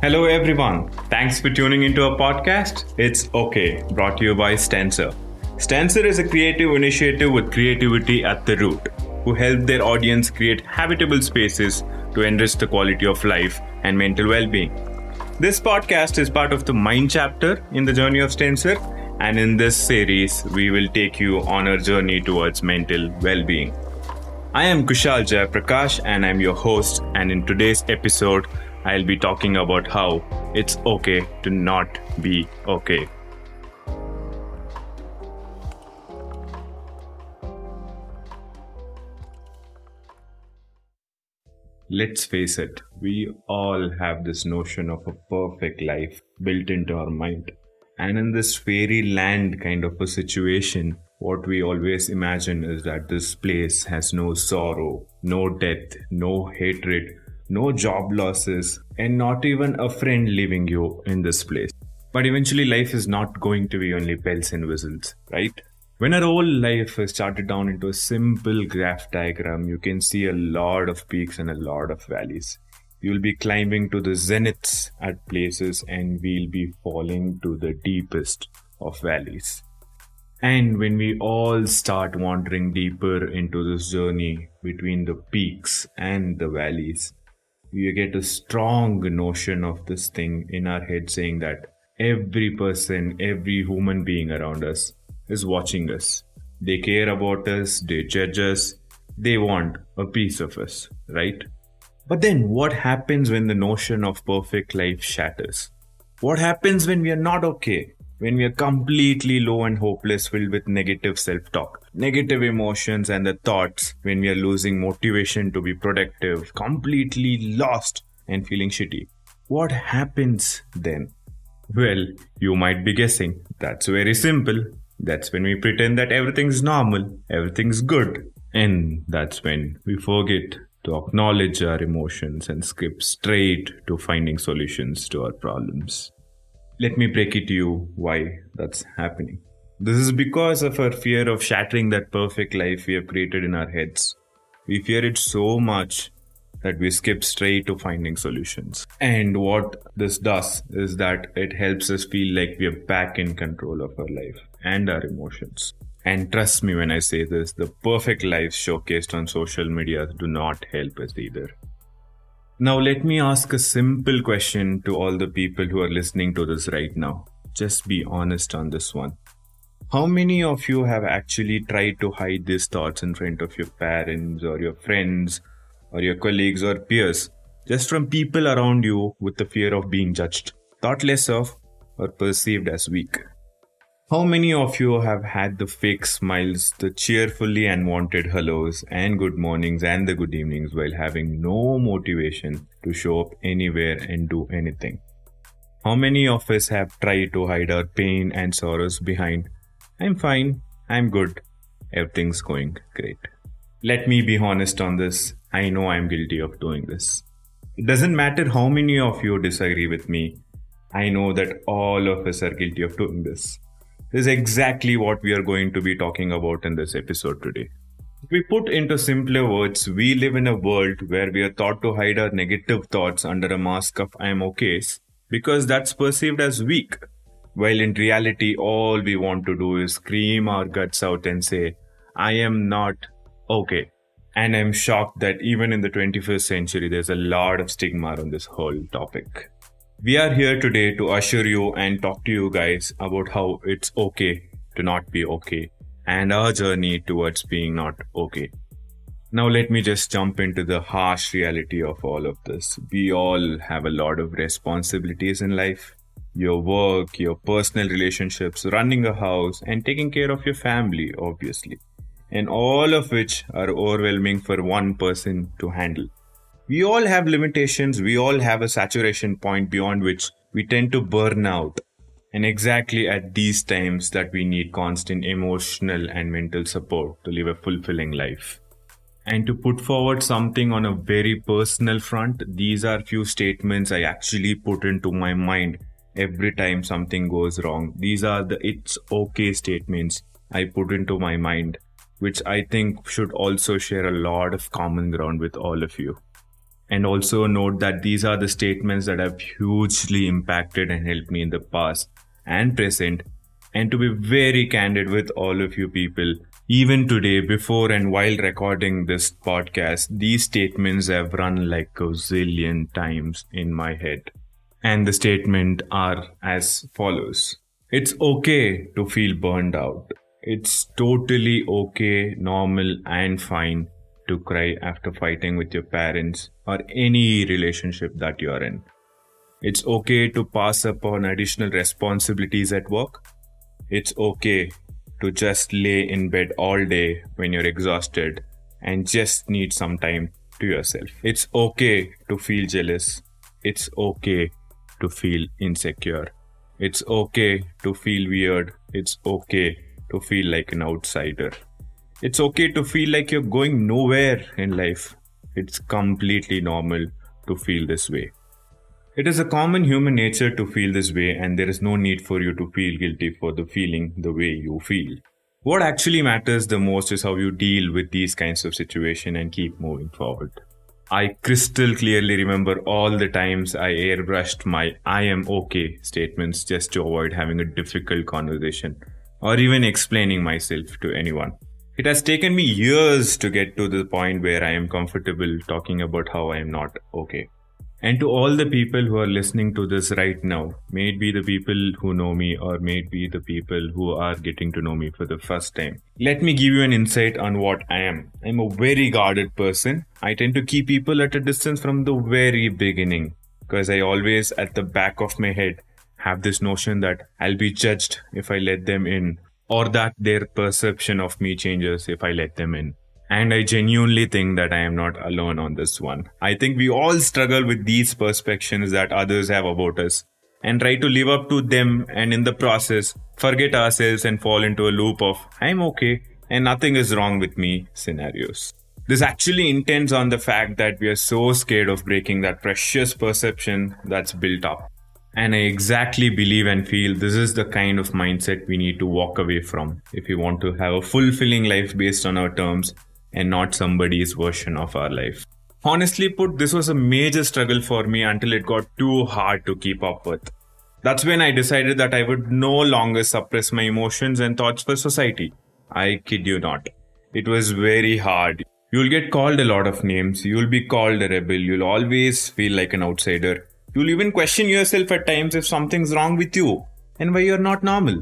Hello, everyone. Thanks for tuning into our podcast. It's OK, brought to you by Stencer. Stencer is a creative initiative with creativity at the root, who help their audience create habitable spaces to enrich the quality of life and mental well being. This podcast is part of the Mind chapter in the journey of Stencer, and in this series, we will take you on our journey towards mental well being. I am Kushal Jayaprakash, and I'm your host. And in today's episode, I'll be talking about how it's okay to not be okay. Let's face it, we all have this notion of a perfect life built into our mind. And in this fairyland kind of a situation, what we always imagine is that this place has no sorrow, no death, no hatred, no job losses, and not even a friend leaving you in this place. But eventually, life is not going to be only bells and whistles, right? When our whole life is charted down into a simple graph diagram, you can see a lot of peaks and a lot of valleys. You'll be climbing to the zeniths at places, and we'll be falling to the deepest of valleys. And when we all start wandering deeper into this journey between the peaks and the valleys, we get a strong notion of this thing in our head saying that every person, every human being around us is watching us. They care about us, they judge us, they want a piece of us, right? But then what happens when the notion of perfect life shatters? What happens when we are not okay? When we are completely low and hopeless, filled with negative self talk, negative emotions, and the thoughts, when we are losing motivation to be productive, completely lost, and feeling shitty. What happens then? Well, you might be guessing. That's very simple. That's when we pretend that everything's normal, everything's good. And that's when we forget to acknowledge our emotions and skip straight to finding solutions to our problems. Let me break it to you why that's happening. This is because of our fear of shattering that perfect life we have created in our heads. We fear it so much that we skip straight to finding solutions. And what this does is that it helps us feel like we are back in control of our life and our emotions. And trust me when I say this, the perfect lives showcased on social media do not help us either. Now, let me ask a simple question to all the people who are listening to this right now. Just be honest on this one. How many of you have actually tried to hide these thoughts in front of your parents or your friends or your colleagues or peers just from people around you with the fear of being judged, thought less of, or perceived as weak? How many of you have had the fake smiles, the cheerfully unwanted hellos and good mornings and the good evenings while having no motivation to show up anywhere and do anything? How many of us have tried to hide our pain and sorrows behind, I'm fine, I'm good, everything's going great? Let me be honest on this. I know I'm guilty of doing this. It doesn't matter how many of you disagree with me. I know that all of us are guilty of doing this is exactly what we are going to be talking about in this episode today. We put into simpler words, we live in a world where we are taught to hide our negative thoughts under a mask of I am okay because that's perceived as weak. While in reality, all we want to do is scream our guts out and say, I am not okay. And I'm shocked that even in the 21st century, there's a lot of stigma on this whole topic. We are here today to assure you and talk to you guys about how it's okay to not be okay and our journey towards being not okay. Now, let me just jump into the harsh reality of all of this. We all have a lot of responsibilities in life your work, your personal relationships, running a house, and taking care of your family, obviously. And all of which are overwhelming for one person to handle we all have limitations, we all have a saturation point beyond which we tend to burn out. And exactly at these times that we need constant emotional and mental support to live a fulfilling life. And to put forward something on a very personal front, these are few statements I actually put into my mind every time something goes wrong. These are the it's okay statements I put into my mind, which I think should also share a lot of common ground with all of you. And also note that these are the statements that have hugely impacted and helped me in the past and present. And to be very candid with all of you people, even today, before and while recording this podcast, these statements have run like a zillion times in my head. And the statement are as follows. It's okay to feel burned out. It's totally okay, normal and fine to cry after fighting with your parents or any relationship that you're in. It's okay to pass upon additional responsibilities at work. It's okay to just lay in bed all day when you're exhausted and just need some time to yourself. It's okay to feel jealous. It's okay to feel insecure. It's okay to feel weird. It's okay to feel like an outsider. It's okay to feel like you're going nowhere in life. It's completely normal to feel this way. It is a common human nature to feel this way, and there is no need for you to feel guilty for the feeling the way you feel. What actually matters the most is how you deal with these kinds of situations and keep moving forward. I crystal clearly remember all the times I airbrushed my I am okay statements just to avoid having a difficult conversation or even explaining myself to anyone. It has taken me years to get to the point where I am comfortable talking about how I am not okay. And to all the people who are listening to this right now, may it be the people who know me or may it be the people who are getting to know me for the first time. Let me give you an insight on what I am. I'm a very guarded person. I tend to keep people at a distance from the very beginning because I always, at the back of my head, have this notion that I'll be judged if I let them in or that their perception of me changes if I let them in. And I genuinely think that I am not alone on this one. I think we all struggle with these perceptions that others have about us and try to live up to them and in the process forget ourselves and fall into a loop of I'm okay and nothing is wrong with me scenarios. This actually intends on the fact that we are so scared of breaking that precious perception that's built up. And I exactly believe and feel this is the kind of mindset we need to walk away from if we want to have a fulfilling life based on our terms and not somebody's version of our life. Honestly put, this was a major struggle for me until it got too hard to keep up with. That's when I decided that I would no longer suppress my emotions and thoughts for society. I kid you not. It was very hard. You'll get called a lot of names. You'll be called a rebel. You'll always feel like an outsider. You'll even question yourself at times if something's wrong with you and why you're not normal.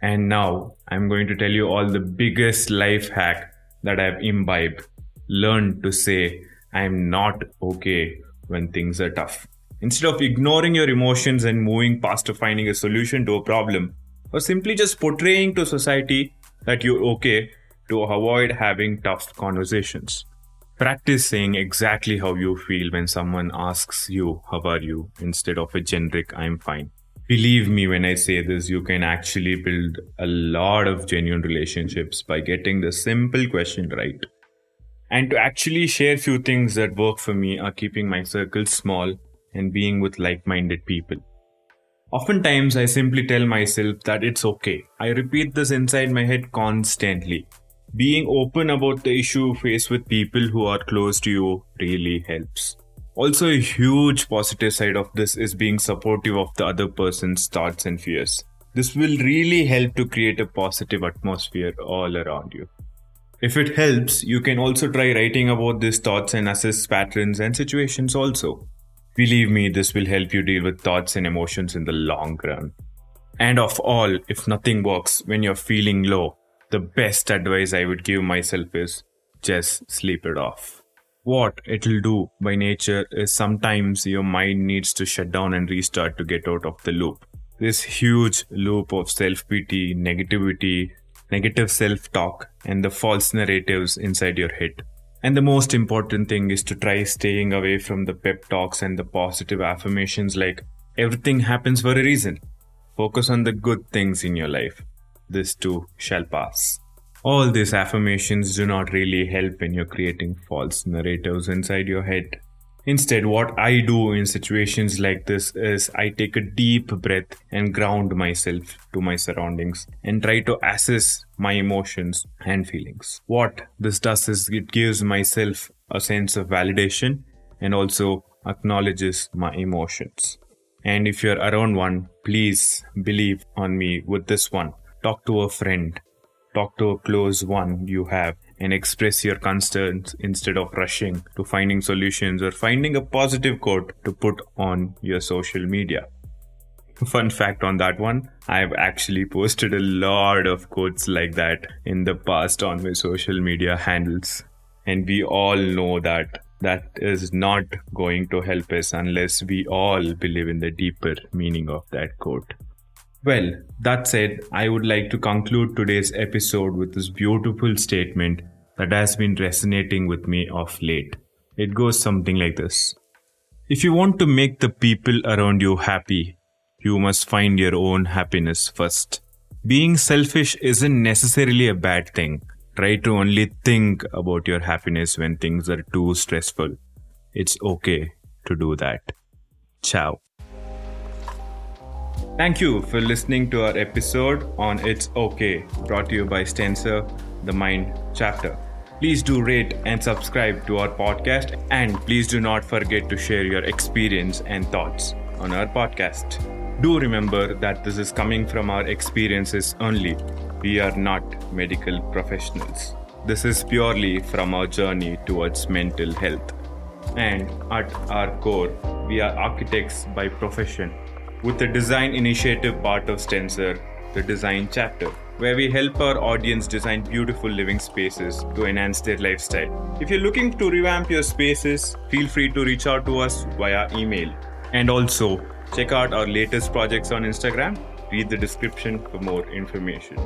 And now I'm going to tell you all the biggest life hack that I've imbibed, learned to say, I'm not okay when things are tough. Instead of ignoring your emotions and moving past to finding a solution to a problem, or simply just portraying to society that you're okay to avoid having tough conversations. Practice saying exactly how you feel when someone asks you, How are you? instead of a generic, I'm fine. Believe me when I say this, you can actually build a lot of genuine relationships by getting the simple question right. And to actually share few things that work for me are keeping my circle small and being with like-minded people. Oftentimes, I simply tell myself that it's okay. I repeat this inside my head constantly. Being open about the issue faced with people who are close to you really helps. Also, a huge positive side of this is being supportive of the other person's thoughts and fears. This will really help to create a positive atmosphere all around you. If it helps, you can also try writing about these thoughts and assess patterns and situations also. Believe me, this will help you deal with thoughts and emotions in the long run. And of all, if nothing works when you're feeling low, the best advice I would give myself is just sleep it off what it'll do by nature is sometimes your mind needs to shut down and restart to get out of the loop. This huge loop of self pity, negativity, negative self talk, and the false narratives inside your head. And the most important thing is to try staying away from the pep talks and the positive affirmations like everything happens for a reason. Focus on the good things in your life. This too shall pass. All these affirmations do not really help when you're creating false narratives inside your head. Instead, what I do in situations like this is I take a deep breath and ground myself to my surroundings and try to assess my emotions and feelings. What this does is it gives myself a sense of validation and also acknowledges my emotions. And if you're around one, please believe on me with this one. Talk to a friend, talk to a close one you have, and express your concerns instead of rushing to finding solutions or finding a positive quote to put on your social media. Fun fact on that one I've actually posted a lot of quotes like that in the past on my social media handles. And we all know that that is not going to help us unless we all believe in the deeper meaning of that quote. Well, that said, I would like to conclude today's episode with this beautiful statement that has been resonating with me of late. It goes something like this If you want to make the people around you happy, you must find your own happiness first. Being selfish isn't necessarily a bad thing. Try to only think about your happiness when things are too stressful. It's okay to do that. Ciao. Thank you for listening to our episode on It's Okay, brought to you by Stencer, the Mind chapter. Please do rate and subscribe to our podcast, and please do not forget to share your experience and thoughts on our podcast. Do remember that this is coming from our experiences only. We are not medical professionals. This is purely from our journey towards mental health. And at our core, we are architects by profession with the design initiative part of Stencer, the design chapter, where we help our audience design beautiful living spaces to enhance their lifestyle. If you're looking to revamp your spaces, feel free to reach out to us via email. And also, check out our latest projects on Instagram. Read the description for more information.